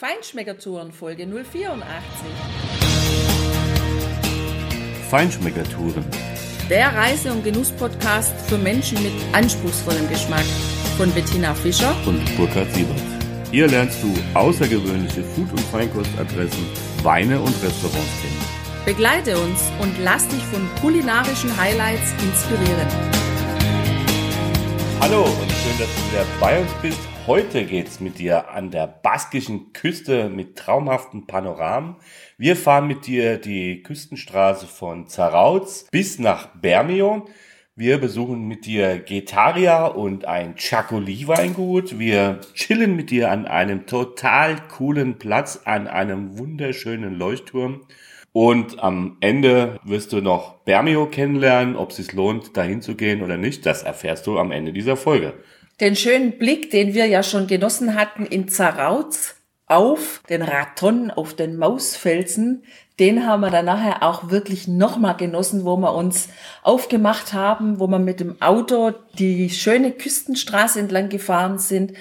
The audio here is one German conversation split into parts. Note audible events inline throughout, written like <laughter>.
Feinschmeckertouren Folge 084. Feinschmeckertouren. Der Reise- und Genuss-Podcast für Menschen mit anspruchsvollem Geschmack von Bettina Fischer und Burkhard Siebert. Hier lernst du außergewöhnliche Food- und Feinkostadressen, Weine und Restaurants kennen. Begleite uns und lass dich von kulinarischen Highlights inspirieren. Hallo und schön, dass du wieder bei uns bist. Heute geht's mit dir an der baskischen Küste mit traumhaften Panoramen. Wir fahren mit dir die Küstenstraße von Zarauz bis nach Bermeo. Wir besuchen mit dir Getaria und ein Chacoli-Weingut. Wir chillen mit dir an einem total coolen Platz an einem wunderschönen Leuchtturm. Und am Ende wirst du noch Bermeo kennenlernen. Ob es sich lohnt, dahin zu gehen oder nicht, das erfährst du am Ende dieser Folge. Den schönen Blick, den wir ja schon genossen hatten in Zarauz auf den Raton, auf den Mausfelsen, den haben wir dann nachher auch wirklich nochmal genossen, wo wir uns aufgemacht haben, wo wir mit dem Auto die schöne Küstenstraße entlang gefahren sind.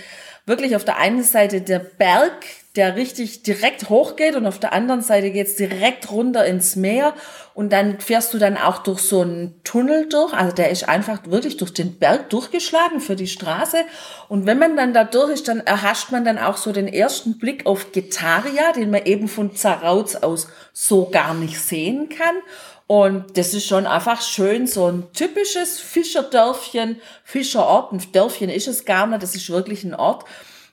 Wirklich auf der einen Seite der Berg, der richtig direkt hochgeht und auf der anderen Seite geht's direkt runter ins Meer und dann fährst du dann auch durch so einen Tunnel durch. Also der ist einfach wirklich durch den Berg durchgeschlagen für die Straße. Und wenn man dann da durch ist, dann erhascht man dann auch so den ersten Blick auf Getaria, den man eben von Zarauz aus so gar nicht sehen kann. Und das ist schon einfach schön, so ein typisches Fischerdörfchen, Fischerort. Ein Dörfchen ist es gar nicht, das ist wirklich ein Ort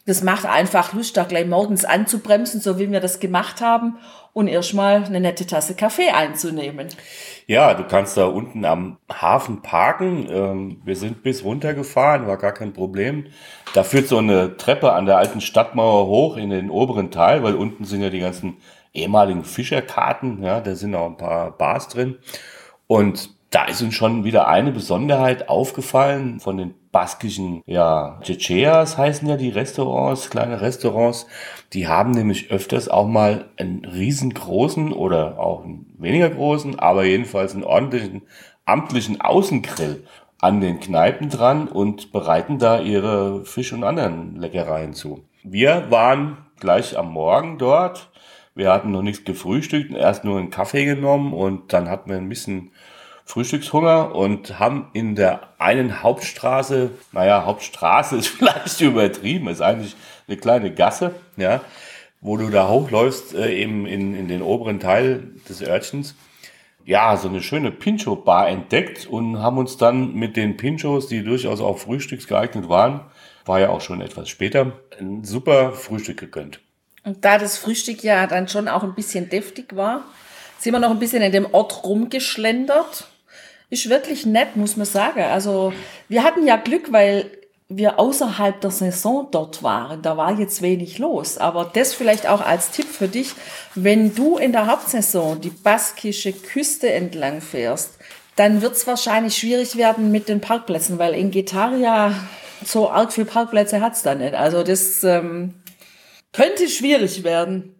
das macht einfach Lust, da gleich morgens anzubremsen, so wie wir das gemacht haben, und erstmal eine nette Tasse Kaffee einzunehmen. Ja, du kannst da unten am Hafen parken. Ähm, wir sind bis runtergefahren, war gar kein Problem. Da führt so eine Treppe an der alten Stadtmauer hoch in den oberen Teil, weil unten sind ja die ganzen ehemaligen Fischerkarten. Ja, da sind auch ein paar Bars drin. Und da ist uns schon wieder eine Besonderheit aufgefallen von den baskischen, ja, Checheas heißen ja die Restaurants, kleine Restaurants. Die haben nämlich öfters auch mal einen riesengroßen oder auch einen weniger großen, aber jedenfalls einen ordentlichen amtlichen Außengrill an den Kneipen dran und bereiten da ihre Fisch und anderen Leckereien zu. Wir waren gleich am Morgen dort. Wir hatten noch nichts gefrühstückt, erst nur einen Kaffee genommen und dann hatten wir ein bisschen Frühstückshunger und haben in der einen Hauptstraße, naja, Hauptstraße ist <laughs> vielleicht übertrieben, ist eigentlich eine kleine Gasse, ja, wo du da hochläufst, äh, eben in, in den oberen Teil des Örtchens, ja, so eine schöne Pincho-Bar entdeckt und haben uns dann mit den Pinchos, die durchaus auch frühstücksgeeignet waren, war ja auch schon etwas später, ein super Frühstück gegönnt. Und da das Frühstück ja dann schon auch ein bisschen deftig war, sind wir noch ein bisschen in dem Ort rumgeschlendert ist wirklich nett, muss man sagen. Also wir hatten ja Glück, weil wir außerhalb der Saison dort waren. Da war jetzt wenig los. Aber das vielleicht auch als Tipp für dich, wenn du in der Hauptsaison die baskische Küste entlang fährst, dann wird es wahrscheinlich schwierig werden mit den Parkplätzen, weil in Getaria so arg viele Parkplätze hat's da nicht. Also das ähm, könnte schwierig werden.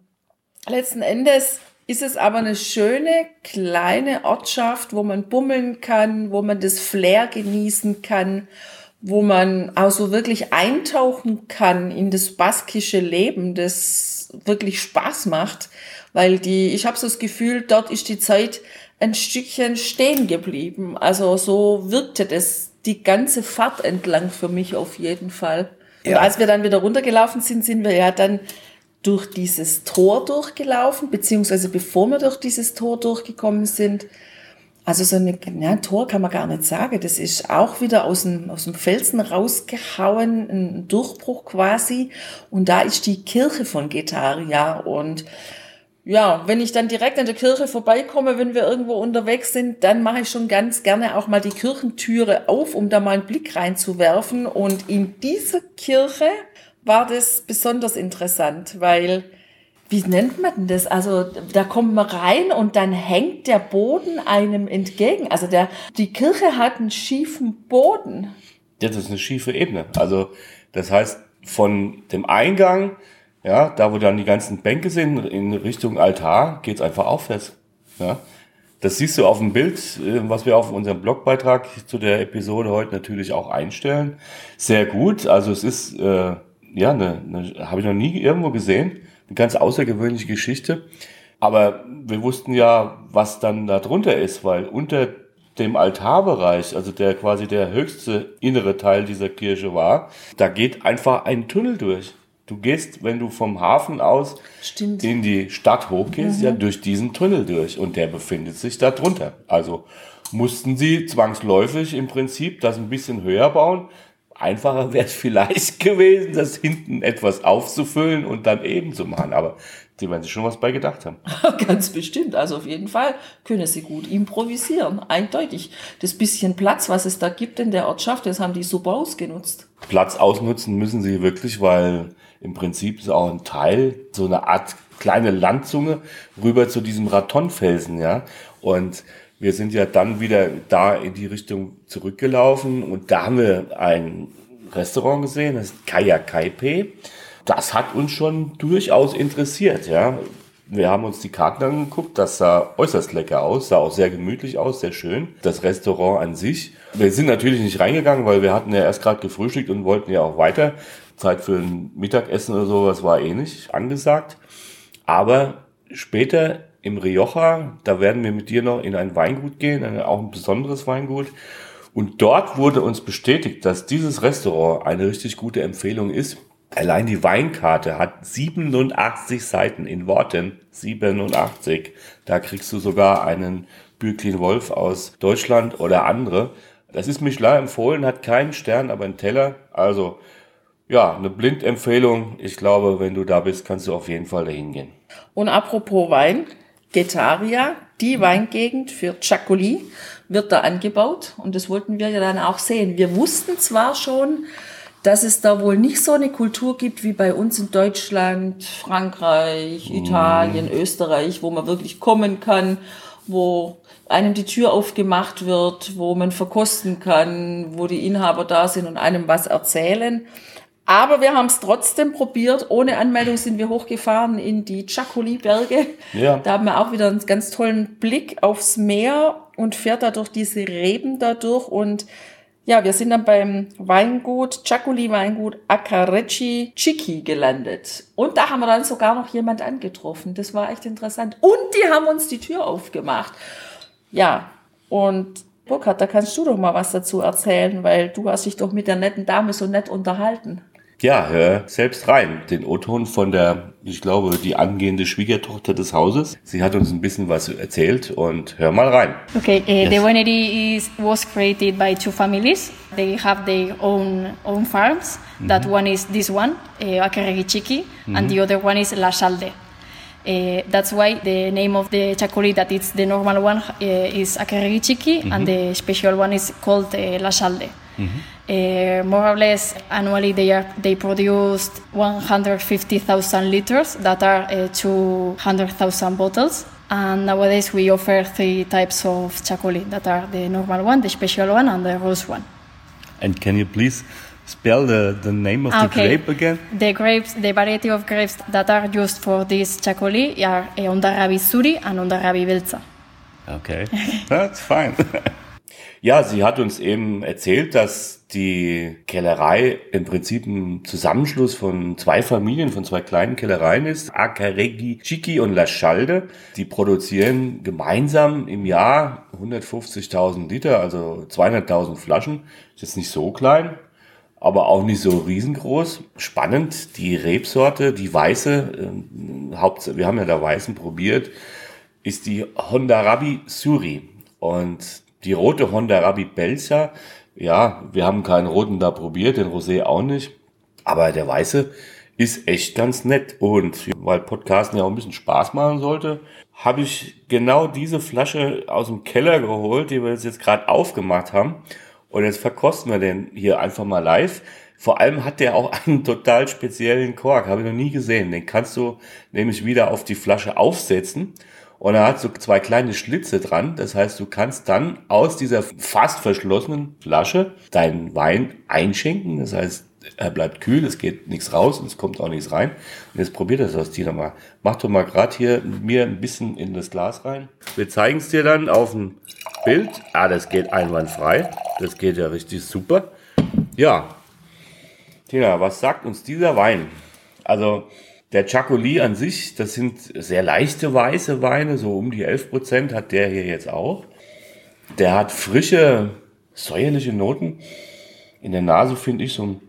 Letzten Endes ist es aber eine schöne kleine Ortschaft, wo man bummeln kann, wo man das Flair genießen kann, wo man auch so wirklich eintauchen kann in das baskische Leben, das wirklich Spaß macht, weil die, ich habe so das Gefühl, dort ist die Zeit ein Stückchen stehen geblieben. Also so wirkte das die ganze Fahrt entlang für mich auf jeden Fall. Ja. Und als wir dann wieder runtergelaufen sind, sind wir ja dann durch dieses Tor durchgelaufen, beziehungsweise bevor wir durch dieses Tor durchgekommen sind. Also so ein ja, Tor kann man gar nicht sagen. Das ist auch wieder aus dem, aus dem Felsen rausgehauen, ein Durchbruch quasi. Und da ist die Kirche von Getaria. Und ja, wenn ich dann direkt an der Kirche vorbeikomme, wenn wir irgendwo unterwegs sind, dann mache ich schon ganz gerne auch mal die Kirchentüre auf, um da mal einen Blick reinzuwerfen. Und in dieser Kirche war das besonders interessant, weil wie nennt man denn das? Also da kommt man rein und dann hängt der Boden einem entgegen. Also der, die Kirche hat einen schiefen Boden. Ja, das ist eine schiefe Ebene. Also das heißt, von dem Eingang, ja, da wo dann die ganzen Bänke sind, in Richtung Altar, geht's einfach aufwärts. Ja. Das siehst du auf dem Bild, äh, was wir auf unserem Blogbeitrag zu der Episode heute natürlich auch einstellen. Sehr gut. Also es ist äh, ja, ne, ne, habe ich noch nie irgendwo gesehen. eine ganz außergewöhnliche Geschichte. Aber wir wussten ja, was dann da drunter ist, weil unter dem Altarbereich, also der quasi der höchste innere Teil dieser Kirche war, da geht einfach ein Tunnel durch. Du gehst, wenn du vom Hafen aus Stimmt. in die Stadt hochgehst, mhm. ja durch diesen Tunnel durch und der befindet sich da drunter. Also mussten sie zwangsläufig im Prinzip das ein bisschen höher bauen. Einfacher <laughs> wäre es vielleicht gewesen, das hinten etwas aufzufüllen und dann eben zu machen. Aber die werden sich schon was bei gedacht haben. <laughs> Ganz bestimmt. Also auf jeden Fall können sie gut improvisieren. Eindeutig. Das bisschen Platz, was es da gibt in der Ortschaft, das haben die super ausgenutzt. Platz ausnutzen müssen sie wirklich, weil im Prinzip ist auch ein Teil, so eine Art kleine Landzunge rüber zu diesem Ratonfelsen, ja. Und wir sind ja dann wieder da in die Richtung zurückgelaufen und da haben wir ein Restaurant gesehen, das ist Kaya Kaipe das hat uns schon durchaus interessiert, ja. Wir haben uns die Karten angeguckt, das sah äußerst lecker aus, sah auch sehr gemütlich aus, sehr schön. Das Restaurant an sich. Wir sind natürlich nicht reingegangen, weil wir hatten ja erst gerade gefrühstückt und wollten ja auch weiter. Zeit für ein Mittagessen oder sowas war eh nicht angesagt. Aber später im Rioja, da werden wir mit dir noch in ein Weingut gehen, auch ein besonderes Weingut. Und dort wurde uns bestätigt, dass dieses Restaurant eine richtig gute Empfehlung ist. Allein die Weinkarte hat 87 Seiten in Worten. 87. Da kriegst du sogar einen Bürklin Wolf aus Deutschland oder andere. Das ist Michelin empfohlen, hat keinen Stern, aber einen Teller. Also, ja, eine Blindempfehlung. Ich glaube, wenn du da bist, kannst du auf jeden Fall dahin gehen. Und apropos Wein, Getaria, die Weingegend für Chacoli, wird da angebaut. Und das wollten wir ja dann auch sehen. Wir wussten zwar schon, dass es da wohl nicht so eine Kultur gibt wie bei uns in Deutschland, Frankreich, mhm. Italien, Österreich, wo man wirklich kommen kann, wo einem die Tür aufgemacht wird, wo man verkosten kann, wo die Inhaber da sind und einem was erzählen. Aber wir haben es trotzdem probiert. Ohne Anmeldung sind wir hochgefahren in die Chacoli-Berge. Ja. Da haben wir auch wieder einen ganz tollen Blick aufs Meer und fährt da durch diese Reben da durch und ja, wir sind dann beim Weingut, Chacoli Weingut Acarecci Chiqui gelandet. Und da haben wir dann sogar noch jemand angetroffen. Das war echt interessant. Und die haben uns die Tür aufgemacht. Ja, und Burkhard, da kannst du doch mal was dazu erzählen, weil du hast dich doch mit der netten Dame so nett unterhalten. Ja, hör selbst rein. Den O-Ton von der, ich glaube, die angehende Schwiegertochter des Hauses. Sie hat uns ein bisschen was erzählt und hör mal rein. Okay, uh, yes. the winery is was created by two families. They have their own own farms. -hmm. That one is this one, uh, Akeregichiki, mm -hmm. and the other one is La Salde. Uh, that's why the name of the chacoli that it's the normal one uh, is Akeregichiki, mm -hmm. and the special one is called uh, La Salde. Mm-hmm. Uh, more or less annually they are they produced 150,000 liters that are uh, 200,000 bottles. And nowadays we offer three types of chacoli that are the normal one the special one and the rose one. And can you please spell the, the name of okay. the grape again? The grapes the variety of grapes that are used for this chacoli are uh, Ondarabi Suri and Ondarabi Belza. Okay. <laughs> That's fine <laughs> Ja, sie hat uns eben erzählt, dass die Kellerei im Prinzip ein Zusammenschluss von zwei Familien, von zwei kleinen Kellereien ist. Acaregi Chiki und La Schalde. Die produzieren gemeinsam im Jahr 150.000 Liter, also 200.000 Flaschen. Ist jetzt nicht so klein, aber auch nicht so riesengroß. Spannend, die Rebsorte, die weiße, äh, Haupt, wir haben ja da weißen probiert, ist die Hondarabi Suri. Und die rote Honda Rabi Belsa, ja, wir haben keinen roten da probiert, den Rosé auch nicht. Aber der weiße ist echt ganz nett. Und weil Podcasten ja auch ein bisschen Spaß machen sollte, habe ich genau diese Flasche aus dem Keller geholt, die wir jetzt gerade aufgemacht haben. Und jetzt verkosten wir den hier einfach mal live. Vor allem hat der auch <laughs> einen total speziellen Kork, habe ich noch nie gesehen. Den kannst du nämlich wieder auf die Flasche aufsetzen und er hat so zwei kleine Schlitze dran. Das heißt, du kannst dann aus dieser fast verschlossenen Flasche deinen Wein einschenken. Das heißt, er bleibt kühl, es geht nichts raus und es kommt auch nichts rein. Und jetzt probiert das aus Tina mal. Mach doch mal gerade hier mir ein bisschen in das Glas rein. Wir zeigen es dir dann auf dem Bild. Ah, das geht einwandfrei. Das geht ja richtig super. Ja. Tina, was sagt uns dieser Wein? Also, Der Chacoli an sich, das sind sehr leichte weiße Weine, so um die 11 Prozent hat der hier jetzt auch. Der hat frische, säuerliche Noten. In der Nase finde ich so,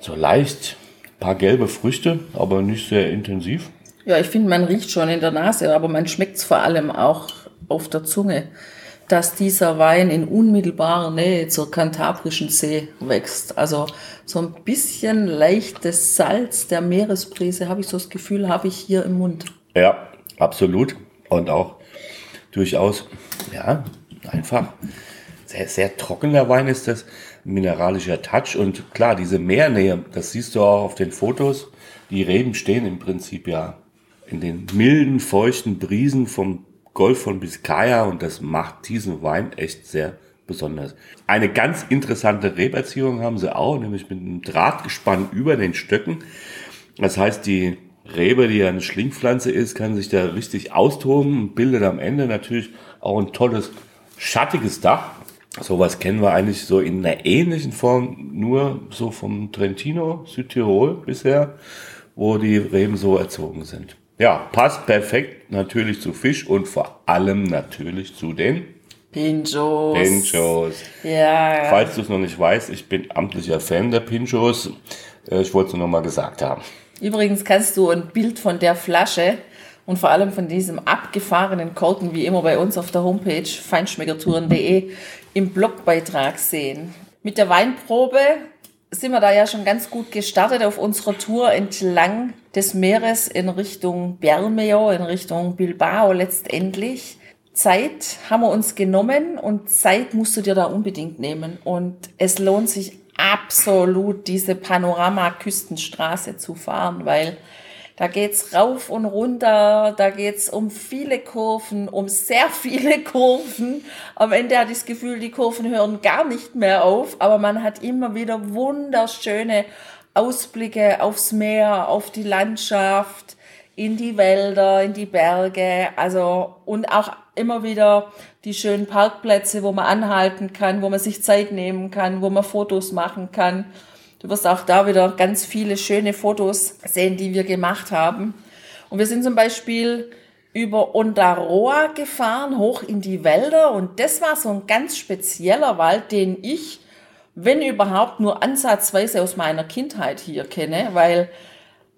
so leicht paar gelbe Früchte, aber nicht sehr intensiv. Ja, ich finde, man riecht schon in der Nase, aber man schmeckt es vor allem auch auf der Zunge, dass dieser Wein in unmittelbarer Nähe zur Kantabrischen See wächst. Also so ein bisschen leichtes Salz der Meeresbrise, habe ich so das Gefühl, habe ich hier im Mund. Ja, absolut. Und auch durchaus, ja, einfach sehr, sehr trockener Wein ist das. Mineralischer Touch und klar, diese Meernähe, das siehst du auch auf den Fotos. Die Reben stehen im Prinzip ja in den milden, feuchten Brisen vom Golf von Biscaya und das macht diesen Wein echt sehr besonders. Eine ganz interessante Reberziehung haben sie auch, nämlich mit einem Drahtgespann über den Stöcken. Das heißt, die Rebe, die ja eine Schlingpflanze ist, kann sich da richtig austoben und bildet am Ende natürlich auch ein tolles schattiges Dach. Sowas kennen wir eigentlich so in einer ähnlichen Form nur so vom Trentino, Südtirol bisher, wo die Reben so erzogen sind. Ja, passt perfekt natürlich zu Fisch und vor allem natürlich zu den Pinchos. Pinchos. Ja. Falls du es noch nicht weißt, ich bin amtlicher Fan der Pinchos. Äh, Ich wollte es nur noch mal gesagt haben. Übrigens kannst du ein Bild von der Flasche und vor allem von diesem abgefahrenen Korken, wie immer bei uns auf der Homepage feinschmeckertouren.de, im Blogbeitrag sehen. Mit der Weinprobe sind wir da ja schon ganz gut gestartet auf unserer Tour entlang des Meeres in Richtung Bermeo, in Richtung Bilbao letztendlich. Zeit haben wir uns genommen und Zeit musst du dir da unbedingt nehmen. Und es lohnt sich absolut, diese Panorama-Küstenstraße zu fahren, weil da geht's rauf und runter, da geht's um viele Kurven, um sehr viele <laughs> Kurven. Am Ende hatte ich das Gefühl, die Kurven hören gar nicht mehr auf, aber man hat immer wieder wunderschöne Ausblicke aufs Meer, auf die Landschaft, in die Wälder, in die Berge, also und auch immer wieder die schönen Parkplätze, wo man anhalten kann, wo man sich Zeit nehmen kann, wo man Fotos machen kann. Du wirst auch da wieder ganz viele schöne Fotos sehen, die wir gemacht haben. Und wir sind zum Beispiel über Ondaroa gefahren, hoch in die Wälder. Und das war so ein ganz spezieller Wald, den ich, wenn überhaupt, nur ansatzweise aus meiner Kindheit hier kenne, weil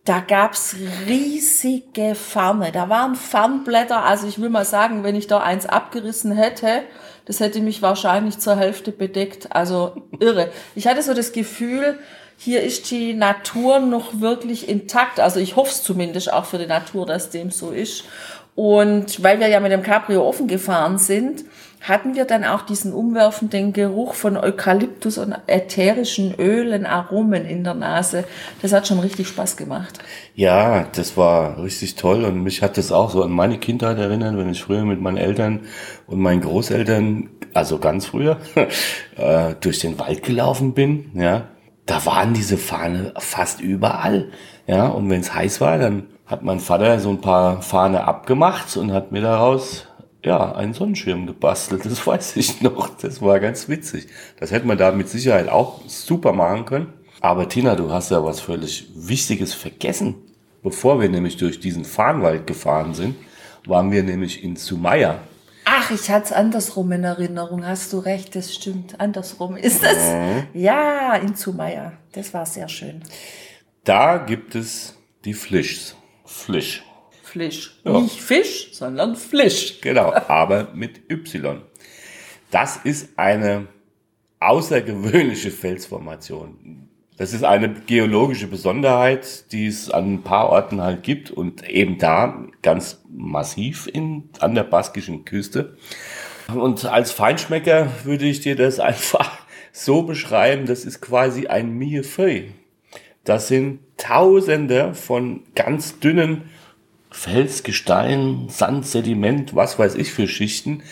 da gab's riesige Farne. Da waren Farnblätter. Also ich will mal sagen, wenn ich da eins abgerissen hätte, das hätte mich wahrscheinlich zur Hälfte bedeckt. Also irre. Ich hatte so das Gefühl, hier ist die Natur noch wirklich intakt. Also ich hoffe es zumindest auch für die Natur, dass dem so ist. Und weil wir ja mit dem Cabrio offen gefahren sind, hatten wir dann auch diesen umwerfenden Geruch von Eukalyptus und ätherischen Ölen, Aromen in der Nase. Das hat schon richtig Spaß gemacht. Ja, das war richtig toll und mich hat das auch so an meine Kindheit erinnert, wenn ich früher mit meinen Eltern und meinen Großeltern, also ganz früher, <laughs> äh, durch den Wald gelaufen bin, ja. Da waren diese Fahne fast überall, ja. Und wenn es heiß war, dann hat mein Vater so ein paar Fahne abgemacht und hat mir daraus ja, einen Sonnenschirm gebastelt, das <laughs> weiß ich noch. Das war ganz witzig. Das hätte man da mit Sicherheit auch super machen können. Aber Tina, du hast ja was völlig Wichtiges vergessen. Bevor wir nämlich durch diesen Farnwald gefahren sind, waren wir nämlich in Sumaya. Ach, ich hatte es andersrum in Erinnerung. Hast du recht, das stimmt. Andersrum ist das. Ja, in Zumaya. Das war sehr schön. Da gibt es die Flischs. Flisch. Flisch. Ja. Nicht Fisch, sondern Flisch. Genau, <laughs> aber mit Y. Das ist eine außergewöhnliche Felsformation. Das ist eine geologische Besonderheit, die es an ein paar Orten halt gibt und eben da ganz massiv in, an der baskischen Küste. Und als Feinschmecker würde ich dir das <laughs> einfach so beschreiben, das ist quasi ein Millefeuille. Das sind Tausende von ganz dünnen Fels, Gestein, Sand, Sediment, was weiß ich für Schichten,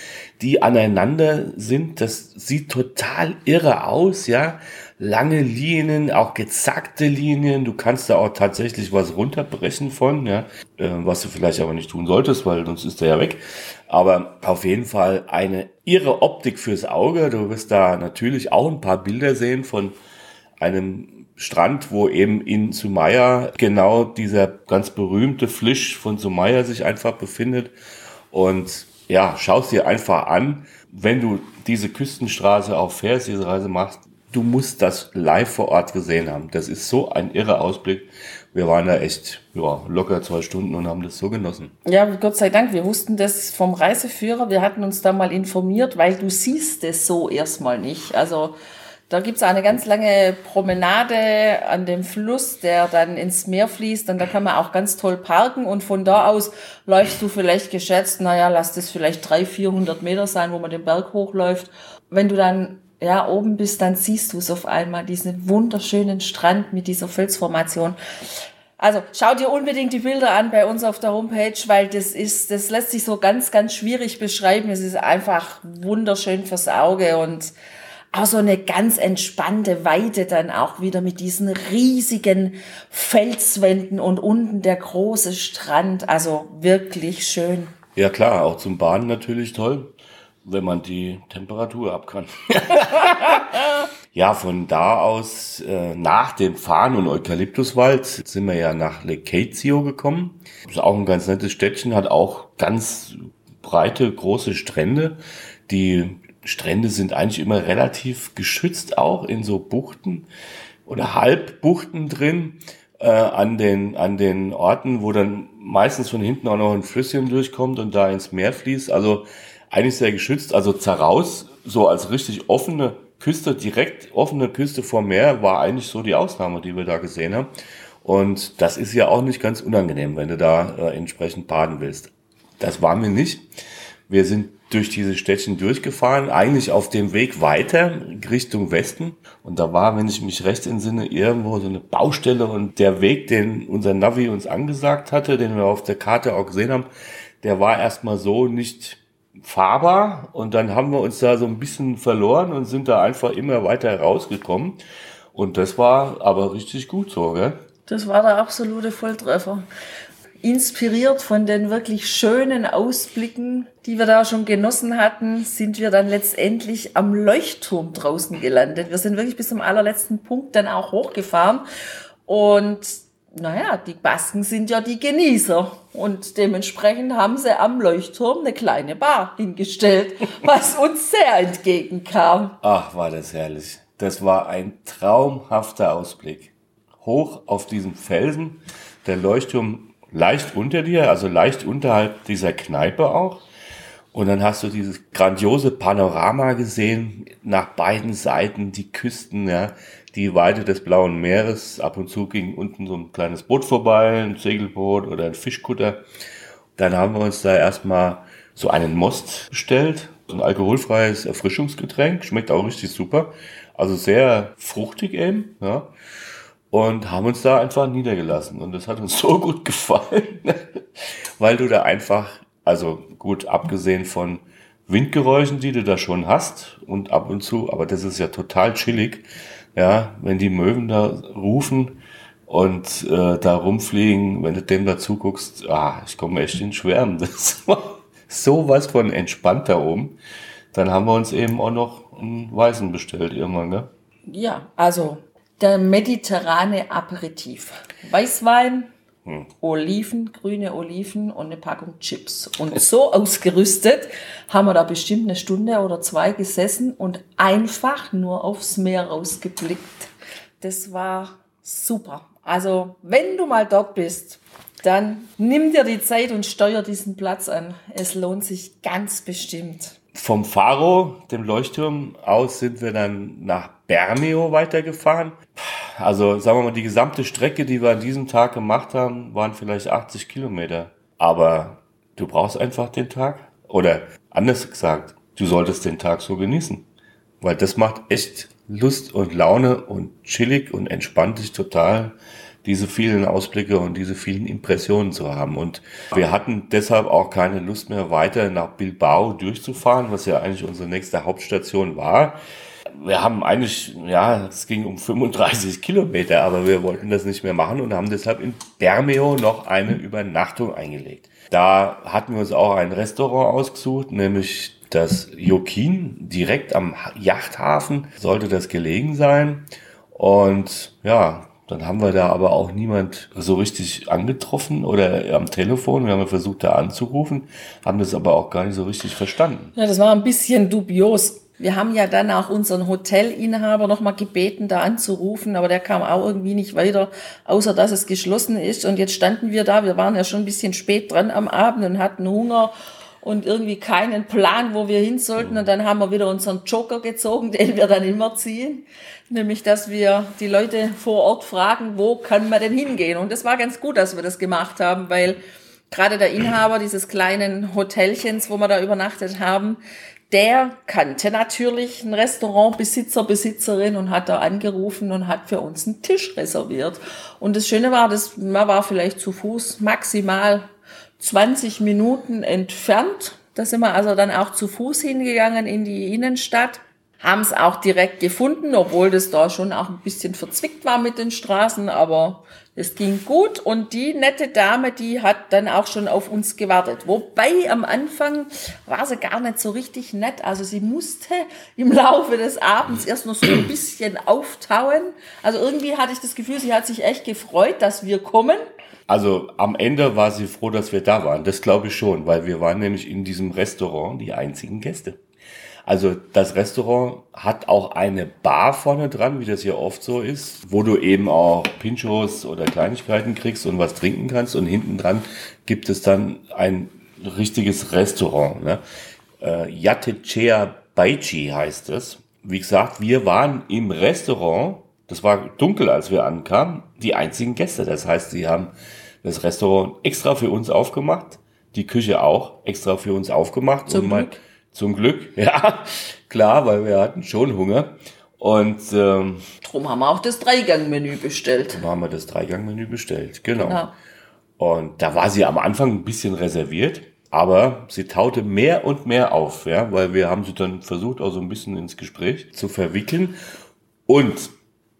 die aneinander sind. Das sieht total irre aus, ja. Lange Linien, auch gezackte Linien. Du kannst da auch tatsächlich was runterbrechen von, ja. Äh, was du vielleicht aber nicht tun solltest, weil sonst ist der ja weg. Aber auf jeden Fall eine irre Optik fürs Auge. Du wirst da natürlich auch ein paar Bilder sehen von einem Strand, wo eben in Sumaya genau dieser ganz berühmte Flisch von Sumaya sich einfach befindet. Und ja, schaust dir einfach an, wenn du diese Küstenstraße auch fährst, diese Reise machst, du musst das live vor Ort gesehen haben. Das ist so ein irrer Ausblick. Wir waren da echt ja, locker zwei Stunden und haben das so genossen. Ja, Gott sei Dank, wir wussten das vom Reiseführer. Wir hatten uns da mal informiert, weil du siehst es so erstmal nicht. Also da gibt's eine ganz lange Promenade an dem Fluss, der dann ins Meer fließt. Und da kann man auch ganz toll parken. Und von da aus läufst du vielleicht geschätzt, naja, lass das vielleicht 300, 400 Meter sein, wo man den Berg hochläuft. Wenn du dann ja, oben bist, dann siehst du es auf einmal, diesen wunderschönen Strand mit dieser Felsformation. Also schau dir unbedingt die Bilder an bei uns auf der Homepage, weil das ist, das lässt sich so ganz, ganz schwierig beschreiben. Es ist einfach wunderschön fürs Auge und auch so eine ganz entspannte Weite dann auch wieder mit diesen riesigen Felswänden und unten der große Strand. Also wirklich schön. Ja klar, auch zum Baden natürlich toll wenn man die Temperatur ab kann. <laughs> ja, von da aus, äh, nach dem Farn- und Eukalyptuswald, sind wir ja nach Lecatio gekommen. Ist auch ein ganz nettes Städtchen, hat auch ganz breite, große Strände. Die Strände sind eigentlich immer relativ geschützt, auch in so Buchten oder Halbbuchten drin. Äh, an den an den Orten, wo dann meistens von hinten auch noch ein Flüsschen durchkommt und da ins Meer fließt. Also eigentlich sehr geschützt. Also Zaraus, so als richtig offene Küste, direkt offene Küste vom Meer, war eigentlich so die Ausnahme, die wir da gesehen haben. Und das ist ja auch nicht ganz unangenehm, wenn du da äh, entsprechend baden willst. Das war mir nicht. Wir sind durch diese Städtchen durchgefahren, eigentlich auf dem Weg weiter Richtung Westen. Und da war, wenn ich mich recht entsinne, irgendwo so eine Baustelle und der Weg, den unser Navi uns angesagt hatte, den wir auf der Karte auch gesehen haben, der war erstmal so nicht fahrbar und dann haben wir uns da so ein bisschen verloren und sind da einfach immer weiter rausgekommen. Und das war aber richtig gut so, gell? Das war der absolute Volltreffer. Inspiriert von den wirklich schönen Ausblicken, die wir da schon genossen hatten, sind wir dann letztendlich am Leuchtturm draußen gelandet. Wir sind wirklich bis zum allerletzten Punkt dann auch hochgefahren und naja, die Basken sind ja die Genießer und dementsprechend haben sie am Leuchtturm eine kleine Bar hingestellt, <laughs> was uns sehr entgegenkam. Ach, war das herrlich. Das war ein traumhafter Ausblick. Hoch auf diesem Felsen, der Leuchtturm leicht unter dir, also leicht unterhalb dieser Kneipe auch. Und dann hast du dieses grandiose Panorama gesehen, nach beiden Seiten die Küsten, ja, die Weite des Blauen Meeres. Ab und zu ging unten so ein kleines Boot vorbei, ein Segelboot oder ein Fischkutter. Dann haben wir uns da erstmal so einen Most bestellt, so ein alkoholfreies Erfrischungsgetränk, schmeckt auch richtig super. Also sehr fruchtig eben, ja. Und haben uns da einfach niedergelassen. Und das hat uns <laughs> so gut gefallen, weil du da einfach, also gut, abgesehen von Windgeräuschen, die du da schon hast und ab und zu, aber das ist ja total chillig, ja, wenn die Möwen da rufen und äh, da rumfliegen, wenn du dem da zuguckst, ah, ich komme echt in Schwärmen. <laughs> Das war sowas von entspannt da oben. Dann haben wir uns eben auch noch einen Weißen bestellt irgendwann, ne? Ja, also der mediterrane Aperitif. Weißwein, hm. Oliven, grüne Oliven und eine Packung Chips. Und so ausgerüstet haben wir da bestimmt eine Stunde oder zwei gesessen und einfach nur aufs Meer rausgeblickt. Das war super. Also, wenn du mal dort bist, dann nimm dir die Zeit und steuer diesen Platz an. Es lohnt sich ganz bestimmt. Vom Faro, dem Leuchtturm aus, sind wir dann nach Bermeo weitergefahren. Also sagen wir mal, die gesamte Strecke, die wir an diesem Tag gemacht haben, waren vielleicht 80 Kilometer. Aber du brauchst einfach den Tag. Oder anders gesagt, du solltest den Tag so genießen. Weil das macht echt Lust und Laune und chillig und entspannt dich total, diese vielen Ausblicke und diese vielen Impressionen zu haben. Und wir hatten deshalb auch keine Lust mehr weiter nach Bilbao durchzufahren, was ja eigentlich unsere nächste Hauptstation war wir haben eigentlich, ja, es ging um 35 Kilometer, aber wir wollten das nicht mehr machen und haben deshalb in Bermeo noch eine Übernachtung eingelegt. Da hatten wir uns auch ein Restaurant ausgesucht, nämlich das Jokin, direkt am Yachthafen sollte das gelegen sein. Und ja, dann haben wir da aber auch niemand so richtig angetroffen oder am Telefon. Wir haben versucht, da anzurufen, haben das aber auch gar nicht so richtig verstanden. Ja, das war ein bisschen dubios. Wir haben ja dann auch unseren Hotelinhaber nochmal gebeten, da anzurufen, aber der kam auch irgendwie nicht weiter, außer dass es geschlossen ist. Und jetzt standen wir da, wir waren ja schon ein bisschen spät dran am Abend und hatten Hunger und irgendwie keinen Plan, wo wir hin sollten. Und dann haben wir wieder unseren Joker gezogen, <laughs> den wir dann immer ziehen. Nämlich, dass wir die Leute vor Ort fragen, wo kann man denn hingehen? Und das war ganz gut, dass wir das gemacht haben, weil gerade der Inhaber dieses kleinen Hotelchens, wo wir da übernachtet haben, der kannte natürlich einen Restaurantbesitzer, Besitzerin und hat da angerufen und hat für uns einen Tisch reserviert. Und das Schöne war, dass man war vielleicht zu Fuß maximal 20 Minuten entfernt. Da sind wir also dann auch zu Fuß hingegangen in die Innenstadt haben es auch direkt gefunden, obwohl das da schon auch ein bisschen verzwickt war mit den Straßen, aber es ging gut und die nette Dame, die hat dann auch schon auf uns gewartet. Wobei am Anfang war sie gar nicht so richtig nett. Also sie musste im Laufe des Abends erst noch so ein bisschen auftauen. Also irgendwie hatte ich das Gefühl, sie hat sich echt gefreut, dass wir kommen. Also am Ende war sie froh, dass wir da waren. Das glaube ich schon, weil wir waren nämlich in diesem Restaurant die einzigen Gäste. Also das Restaurant hat auch eine Bar vorne dran, wie das hier oft so ist, wo du eben auch Pinchos oder Kleinigkeiten kriegst und was trinken kannst. Und hinten dran gibt es dann ein richtiges Restaurant. Ne? Äh, Yatechea Baichi heißt es. Wie gesagt, wir waren im Restaurant. Das war dunkel, als wir ankamen. Die einzigen Gäste. Das heißt, sie haben das Restaurant extra für uns aufgemacht. Die Küche auch extra für uns aufgemacht. Zum und mal, Glück. Zum Glück, <laughs> ja, klar, weil wir hatten schon Hunger. Und ähm, Drum haben wir auch das Dreigangmenü bestellt. dann haben wir das Dreigangmenü bestellt, genau. Ja. Und da war sie am Anfang ein bisschen reserviert, aber sie taute mehr und mehr auf, ja, weil wir haben sie dann versucht, auch so ein bisschen ins Gespräch zu verwickeln. Und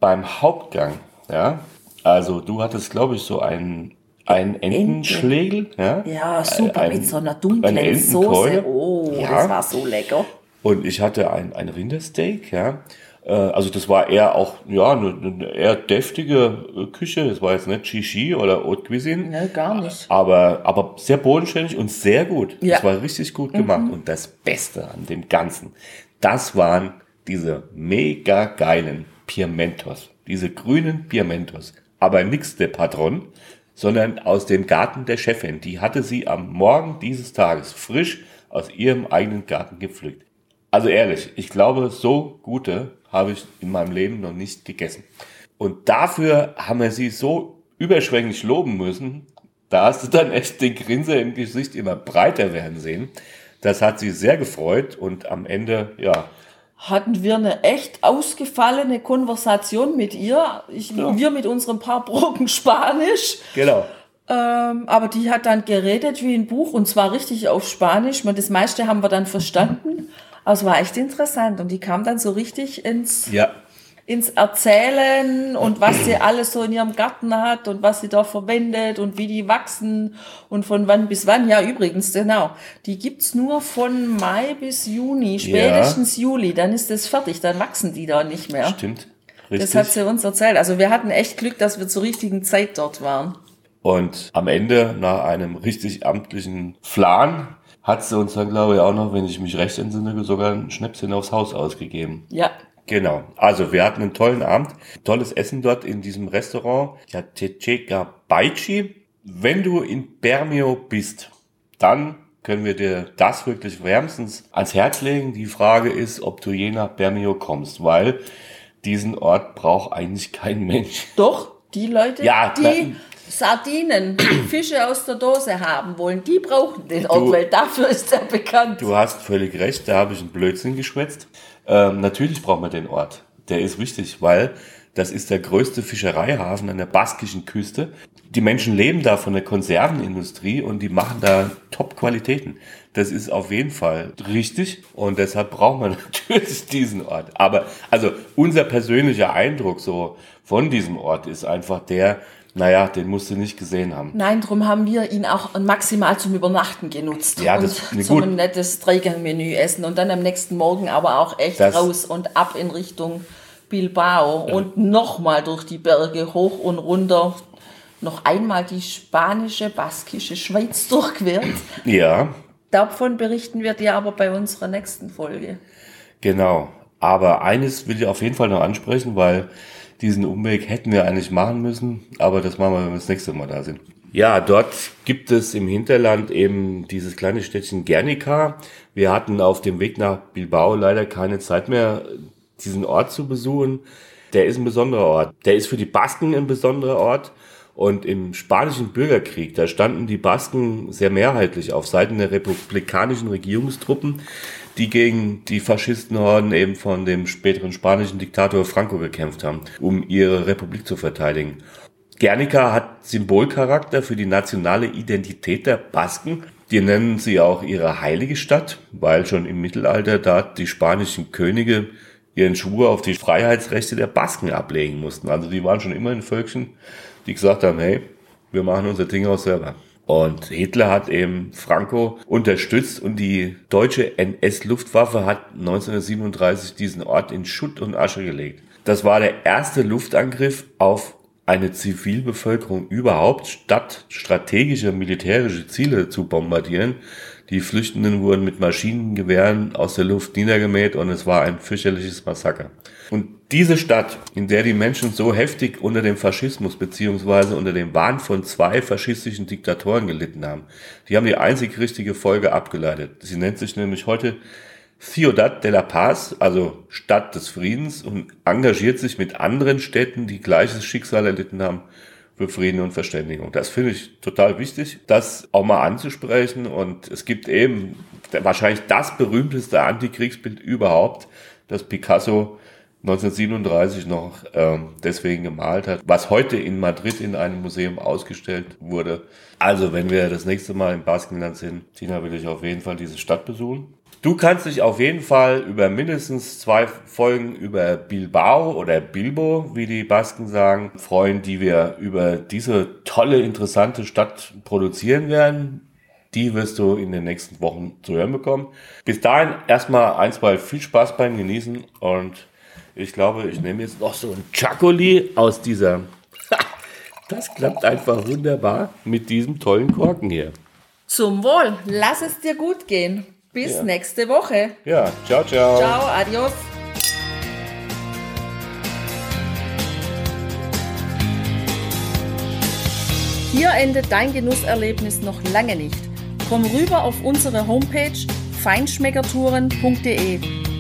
beim Hauptgang, ja, also du hattest, glaube ich, so einen, einen Entenschlegel, ja. Ja, super, Ein- mit so einer eine dunklen. Soße. Oh, Ja. das war so lecker. Und ich hatte ein, ein Rindersteak, ja. Äh, Also das war eher auch, ja, eine, eine eher deftige äh, Küche. Das war jetzt nicht Shishi oder Haute Cuisine. Ne, gar nicht. Aber, aber sehr bodenständig und sehr gut. Ja. Das war richtig gut gemacht. Und das Beste an dem Ganzen, das waren diese mega geilen Pimentos. Diese grünen Pimentos. Aber nix der Patron, sondern aus dem Garten der Chefin. Die hatte sie am Morgen dieses Tages frisch aus ihrem eigenen Garten gepflückt. Also ehrlich, ich glaube, so gute habe ich in meinem Leben noch nicht gegessen. Und dafür haben wir sie so überschwänglich loben müssen. Da hast du dann echt den Grinser im Gesicht immer breiter werden sehen. Das hat sie sehr gefreut und am Ende, ja, Hatten wir eine echt ausgefallene Konversation mit ihr. Ich, Ja. Wir mit unserem paar Brocken Spanisch. genau. Ähm, aber die hat dann geredet wie ein Buch und zwar richtig auf Spanisch. Und das meiste haben wir dann verstanden. Aber es war echt interessant und die kam dann so richtig ins, Ja, ins Erzählen und was sie alles so in ihrem Garten hat und was sie da verwendet und wie die wachsen und von wann bis wann. Ja, übrigens, genau. Die gibt's nur von Mai bis Juni, spätestens Juli. Dann ist das fertig, dann wachsen die da nicht mehr. stimmt. Richtig. Das hat sie uns erzählt. Also wir hatten echt Glück, dass wir zur richtigen Zeit dort waren. Und am Ende, nach einem richtig amtlichen Flan, hat sie uns dann, glaube ich, auch noch, wenn ich mich recht entsinne, sogar ein Schnäpschen aufs Haus ausgegeben. Ja, Genau. Also wir hatten einen tollen Abend, tolles Essen dort in diesem Restaurant. Ja, Techeka Baichi. Wenn du in Bermeo bist, dann können wir dir das wirklich wärmstens ans Herz legen. Die Frage ist, ob du je nach Bermeo kommst, weil diesen Ort braucht eigentlich kein Mensch. Doch, die Leute, Ja, die Sardinen, <clears throat> Fische aus der Dose haben wollen, die brauchen den Ort, weil dafür ist er bekannt. Du hast völlig recht, da habe ich einen Blödsinn geschwätzt. Ähm, natürlich braucht man den Ort. Der ist wichtig, weil das ist der größte Fischereihafen an der baskischen Küste. Die Menschen leben da von der Konservenindustrie und die machen da Top-Qualitäten. Das ist auf jeden Fall richtig und deshalb braucht man <laughs> natürlich diesen Ort. Aber also unser persönlicher Eindruck so von diesem Ort ist einfach der, naja, den musst du nicht gesehen haben. Nein, drum haben wir ihn auch maximal zum Übernachten genutzt. Ja, das- und ne, zum gut. nettes Dreigangmenü essen und dann am nächsten Morgen aber auch echt Das- raus und ab in Richtung Bilbao und nochmal durch die Berge hoch und runter noch einmal die spanische, baskische Schweiz <laughs> durchquert. Ja, Davon berichten wir dir aber bei unserer nächsten Folge. genau. Aber eines will ich auf jeden Fall noch ansprechen, weil diesen Umweg hätten wir eigentlich machen müssen, aber das machen wir, wenn wir das nächste Mal da sind. Ja, dort gibt es im Hinterland eben dieses kleine Städtchen Guernica. Wir hatten auf dem Weg nach Bilbao leider keine Zeit mehr, diesen Ort zu besuchen. Der ist ein besonderer Ort. Der ist für die Basken ein besonderer Ort. Und im spanischen Bürgerkrieg, da standen die Basken sehr mehrheitlich auf Seiten der republikanischen Regierungstruppen, die gegen die Faschistenhorden eben von dem späteren spanischen Diktator Franco gekämpft haben, um ihre Republik zu verteidigen. Guernica hat Symbolcharakter für die nationale Identität der Basken. Die nennen sie auch ihre heilige Stadt, weil schon im Mittelalter da die spanischen Könige ihren Schwur auf die Freiheitsrechte der Basken ablegen mussten. Also die waren schon immer ein Völkchen, die gesagt haben, hey, wir machen unser Ding auch selber. Und Hitler hat eben Franco unterstützt und die deutsche NS-Luftwaffe hat 1937 diesen Ort in Schutt und Asche gelegt. Das war der erste Luftangriff auf eine Zivilbevölkerung überhaupt, statt strategische militärische Ziele zu bombardieren. Die Flüchtenden wurden mit Maschinengewehren aus der Luft niedergemäht und es war ein fürchterliches Massaker. Und diese Stadt, in der die Menschen so heftig unter dem Faschismus beziehungsweise unter dem Wahn von zwei faschistischen Diktatoren gelitten haben, die haben die einzig richtige Folge abgeleitet. Sie nennt sich nämlich heute Ciudad de la Paz, also Stadt des Friedens, und engagiert sich mit anderen Städten, die gleiches Schicksal erlitten haben, für Frieden und Verständigung. Das finde ich total wichtig, das auch mal anzusprechen. Und es gibt eben wahrscheinlich das berühmteste Antikriegsbild überhaupt, das Picasso 1937 noch ähm, deswegen gemalt hat, was heute in Madrid in einem Museum ausgestellt wurde. Also, wenn wir das nächste Mal im Baskenland sind, Tina, will ich auf jeden Fall diese Stadt besuchen. Du kannst dich auf jeden Fall über mindestens zwei Folgen über Bilbao oder Bilbo, wie die Basken sagen, freuen, die wir über diese tolle, interessante Stadt produzieren werden. Die wirst du in den nächsten Wochen zu hören bekommen. Bis dahin erstmal ein, zwei viel Spaß beim Genießen und ich glaube, ich nehme jetzt noch so ein Chacoli aus dieser. <laughs> Das klappt einfach wunderbar mit diesem tollen Korken hier. Zum Wohl, lass es dir gut gehen. Bis Ja. nächste Woche. Ja, ciao, ciao. Ciao, adios. Hier endet dein Genusserlebnis noch lange nicht. Komm rüber auf unsere Homepage feinschmeckertouren.de